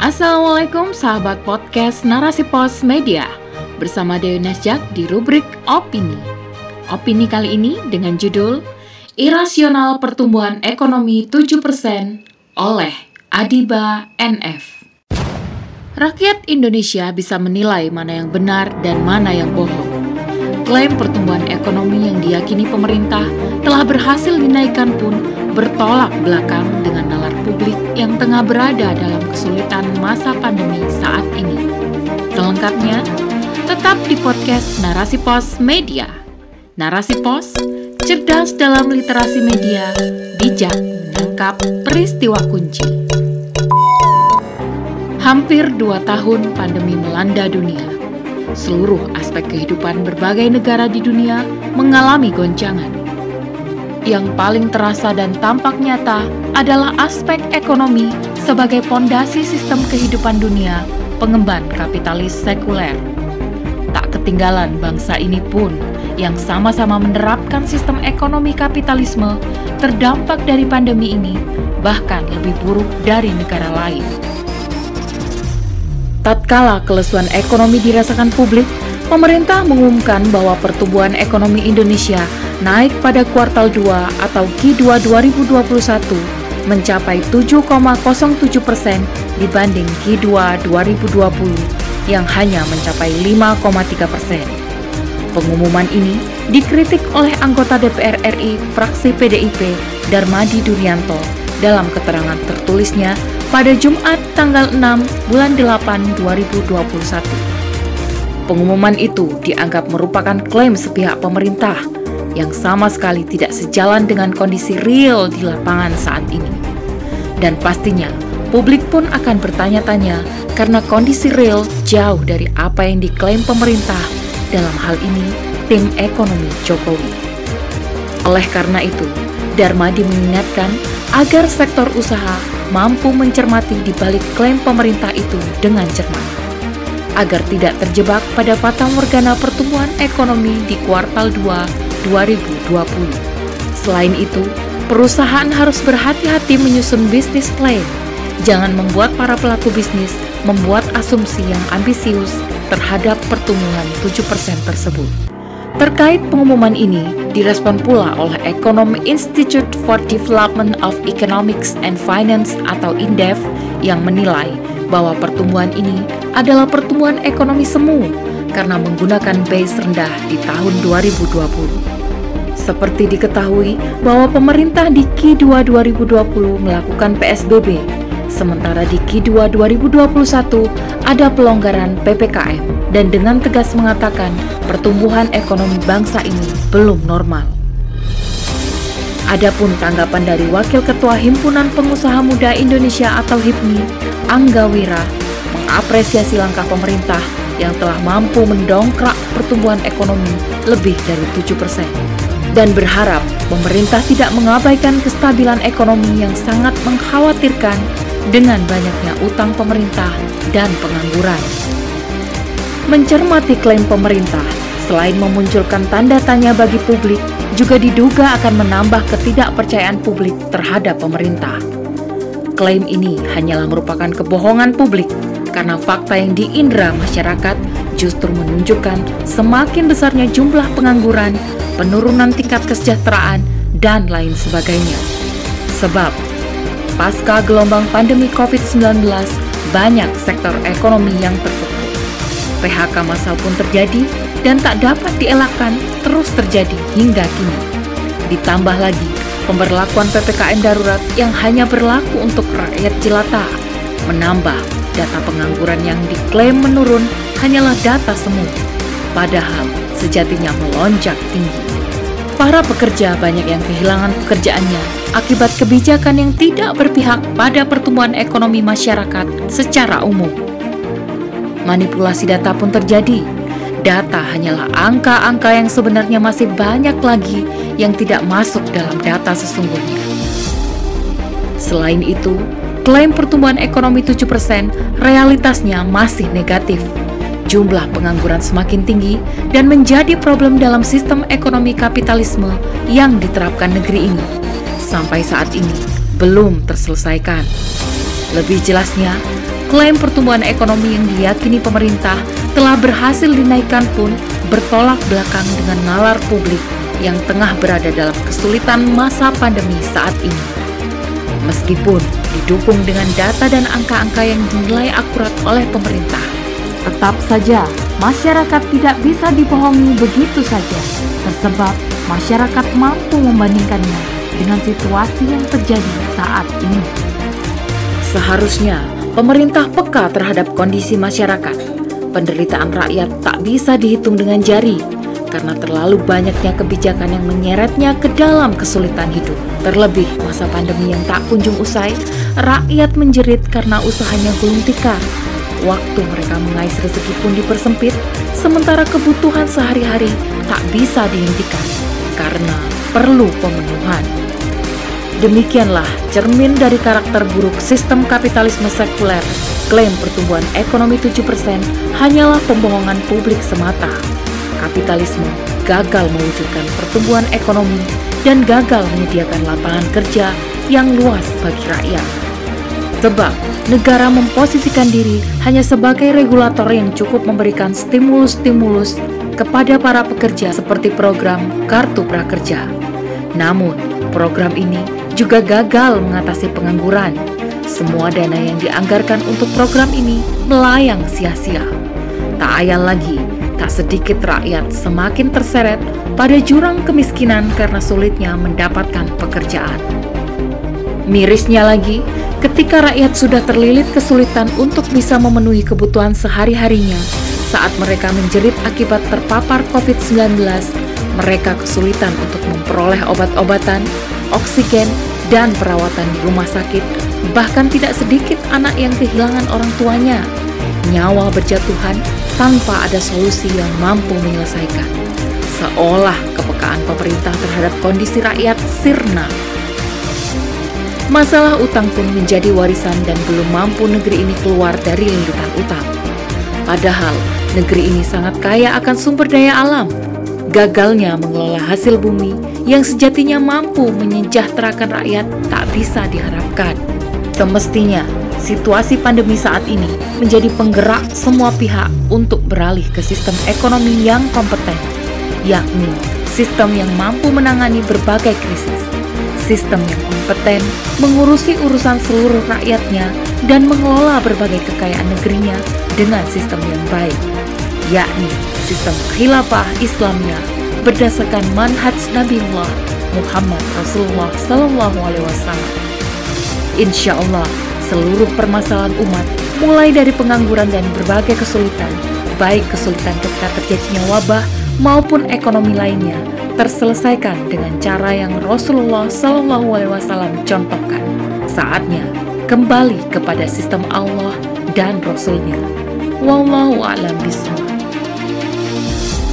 Assalamualaikum sahabat podcast Narasi Pos Media. Bersama Dewi Nasjak di rubrik Opini. Opini kali ini dengan judul Irasional Pertumbuhan Ekonomi 7% oleh Adiba NF Rakyat Indonesia bisa menilai mana yang benar dan mana yang bohong. Klaim pertumbuhan ekonomi yang diyakini pemerintah telah berhasil dinaikkan pun bertolak belakang dengan nalar publik yang tengah berada dalam kesulitan masa pandemi saat ini. Selengkapnya, tetap di podcast Narasi Pos Media. Narasi Pos, cerdas dalam literasi media, bijak menangkap peristiwa kunci. Hampir dua tahun pandemi melanda dunia. Seluruh aspek kehidupan berbagai negara di dunia mengalami goncangan yang paling terasa dan tampak nyata adalah aspek ekonomi sebagai pondasi sistem kehidupan dunia pengemban kapitalis sekuler. Tak ketinggalan bangsa ini pun yang sama-sama menerapkan sistem ekonomi kapitalisme terdampak dari pandemi ini bahkan lebih buruk dari negara lain. Tatkala kelesuan ekonomi dirasakan publik, pemerintah mengumumkan bahwa pertumbuhan ekonomi Indonesia naik pada kuartal 2 atau Q2 2021 mencapai 7,07 persen dibanding Q2 2020 yang hanya mencapai 5,3 persen. Pengumuman ini dikritik oleh anggota DPR RI fraksi PDIP Darmadi Duryanto dalam keterangan tertulisnya pada Jumat tanggal 6 bulan 8 2021. Pengumuman itu dianggap merupakan klaim sepihak pemerintah yang sama sekali tidak sejalan dengan kondisi real di lapangan saat ini. Dan pastinya, publik pun akan bertanya-tanya karena kondisi real jauh dari apa yang diklaim pemerintah dalam hal ini tim ekonomi Jokowi. Oleh karena itu, Darmadi mengingatkan agar sektor usaha mampu mencermati di balik klaim pemerintah itu dengan cermat agar tidak terjebak pada fata morgana pertumbuhan ekonomi di kuartal 2 2020. Selain itu, perusahaan harus berhati-hati menyusun bisnis plan. Jangan membuat para pelaku bisnis membuat asumsi yang ambisius terhadap pertumbuhan 7% tersebut. Terkait pengumuman ini, direspon pula oleh Economy Institute for Development of Economics and Finance atau INDEF yang menilai bahwa pertumbuhan ini adalah pertumbuhan ekonomi semu karena menggunakan base rendah di tahun 2020. Seperti diketahui bahwa pemerintah di Q2 2020 melakukan PSBB, sementara di Q2 2021 ada pelonggaran PPKM dan dengan tegas mengatakan pertumbuhan ekonomi bangsa ini belum normal. Adapun tanggapan dari Wakil Ketua Himpunan Pengusaha Muda Indonesia atau HIPMI, Angga Wira, mengapresiasi langkah pemerintah yang telah mampu mendongkrak pertumbuhan ekonomi lebih dari 7 persen dan berharap pemerintah tidak mengabaikan kestabilan ekonomi yang sangat mengkhawatirkan dengan banyaknya utang pemerintah dan pengangguran. Mencermati klaim pemerintah, selain memunculkan tanda tanya bagi publik, juga diduga akan menambah ketidakpercayaan publik terhadap pemerintah. Klaim ini hanyalah merupakan kebohongan publik karena fakta yang diindra masyarakat justru menunjukkan semakin besarnya jumlah pengangguran, penurunan tingkat kesejahteraan, dan lain sebagainya. Sebab, pasca gelombang pandemi COVID-19, banyak sektor ekonomi yang terpukul. PHK massal pun terjadi dan tak dapat dielakkan terus terjadi hingga kini. Ditambah lagi, pemberlakuan PPKM darurat yang hanya berlaku untuk rakyat jelata menambah data pengangguran yang diklaim menurun hanyalah data semu, padahal sejatinya melonjak tinggi. Para pekerja banyak yang kehilangan pekerjaannya akibat kebijakan yang tidak berpihak pada pertumbuhan ekonomi masyarakat secara umum. Manipulasi data pun terjadi. Data hanyalah angka-angka yang sebenarnya masih banyak lagi yang tidak masuk dalam data sesungguhnya. Selain itu, Klaim pertumbuhan ekonomi 7% realitasnya masih negatif. Jumlah pengangguran semakin tinggi dan menjadi problem dalam sistem ekonomi kapitalisme yang diterapkan negeri ini. Sampai saat ini belum terselesaikan. Lebih jelasnya, klaim pertumbuhan ekonomi yang diyakini pemerintah telah berhasil dinaikkan pun bertolak belakang dengan nalar publik yang tengah berada dalam kesulitan masa pandemi saat ini. Meskipun didukung dengan data dan angka-angka yang dinilai akurat oleh pemerintah, tetap saja masyarakat tidak bisa dibohongi begitu saja, tersebab masyarakat mampu membandingkannya dengan situasi yang terjadi saat ini. Seharusnya pemerintah peka terhadap kondisi masyarakat. Penderitaan rakyat tak bisa dihitung dengan jari karena terlalu banyaknya kebijakan yang menyeretnya ke dalam kesulitan hidup. Terlebih masa pandemi yang tak kunjung usai, rakyat menjerit karena usahanya gulung tikar. Waktu mereka mengais rezeki pun dipersempit, sementara kebutuhan sehari-hari tak bisa dihentikan karena perlu pemenuhan. Demikianlah cermin dari karakter buruk sistem kapitalisme sekuler Klaim pertumbuhan ekonomi 7% hanyalah pembohongan publik semata. Kapitalisme gagal mewujudkan pertumbuhan ekonomi dan gagal menyediakan lapangan kerja yang luas bagi rakyat. Sebab negara memposisikan diri hanya sebagai regulator yang cukup memberikan stimulus-stimulus kepada para pekerja seperti program Kartu Prakerja. Namun, program ini juga gagal mengatasi pengangguran semua dana yang dianggarkan untuk program ini melayang sia-sia. Tak ayal lagi, tak sedikit rakyat semakin terseret pada jurang kemiskinan karena sulitnya mendapatkan pekerjaan. Mirisnya lagi, ketika rakyat sudah terlilit kesulitan untuk bisa memenuhi kebutuhan sehari-harinya, saat mereka menjerit akibat terpapar COVID-19, mereka kesulitan untuk memperoleh obat-obatan, oksigen, dan perawatan di rumah sakit Bahkan tidak sedikit anak yang kehilangan orang tuanya, nyawa berjatuhan tanpa ada solusi yang mampu menyelesaikan. Seolah kepekaan pemerintah terhadap kondisi rakyat sirna. Masalah utang pun menjadi warisan dan belum mampu negeri ini keluar dari lindutan utang. Padahal negeri ini sangat kaya akan sumber daya alam. Gagalnya mengelola hasil bumi yang sejatinya mampu menyejahterakan rakyat tak bisa diharapkan. Semestinya, situasi pandemi saat ini menjadi penggerak semua pihak untuk beralih ke sistem ekonomi yang kompeten, yakni sistem yang mampu menangani berbagai krisis, sistem yang kompeten mengurusi urusan seluruh rakyatnya dan mengelola berbagai kekayaan negerinya dengan sistem yang baik, yakni sistem khilafah Islamnya berdasarkan manhaj Nabiullah Muhammad Rasulullah Sallallahu Alaihi Wasallam. Insya Allah, seluruh permasalahan umat, mulai dari pengangguran dan berbagai kesulitan, baik kesulitan ketika terjadinya wabah maupun ekonomi lainnya, terselesaikan dengan cara yang Rasulullah Shallallahu Alaihi Wasallam contohkan. Saatnya kembali kepada sistem Allah dan Rasulnya. Wallahu a'lam bishawab.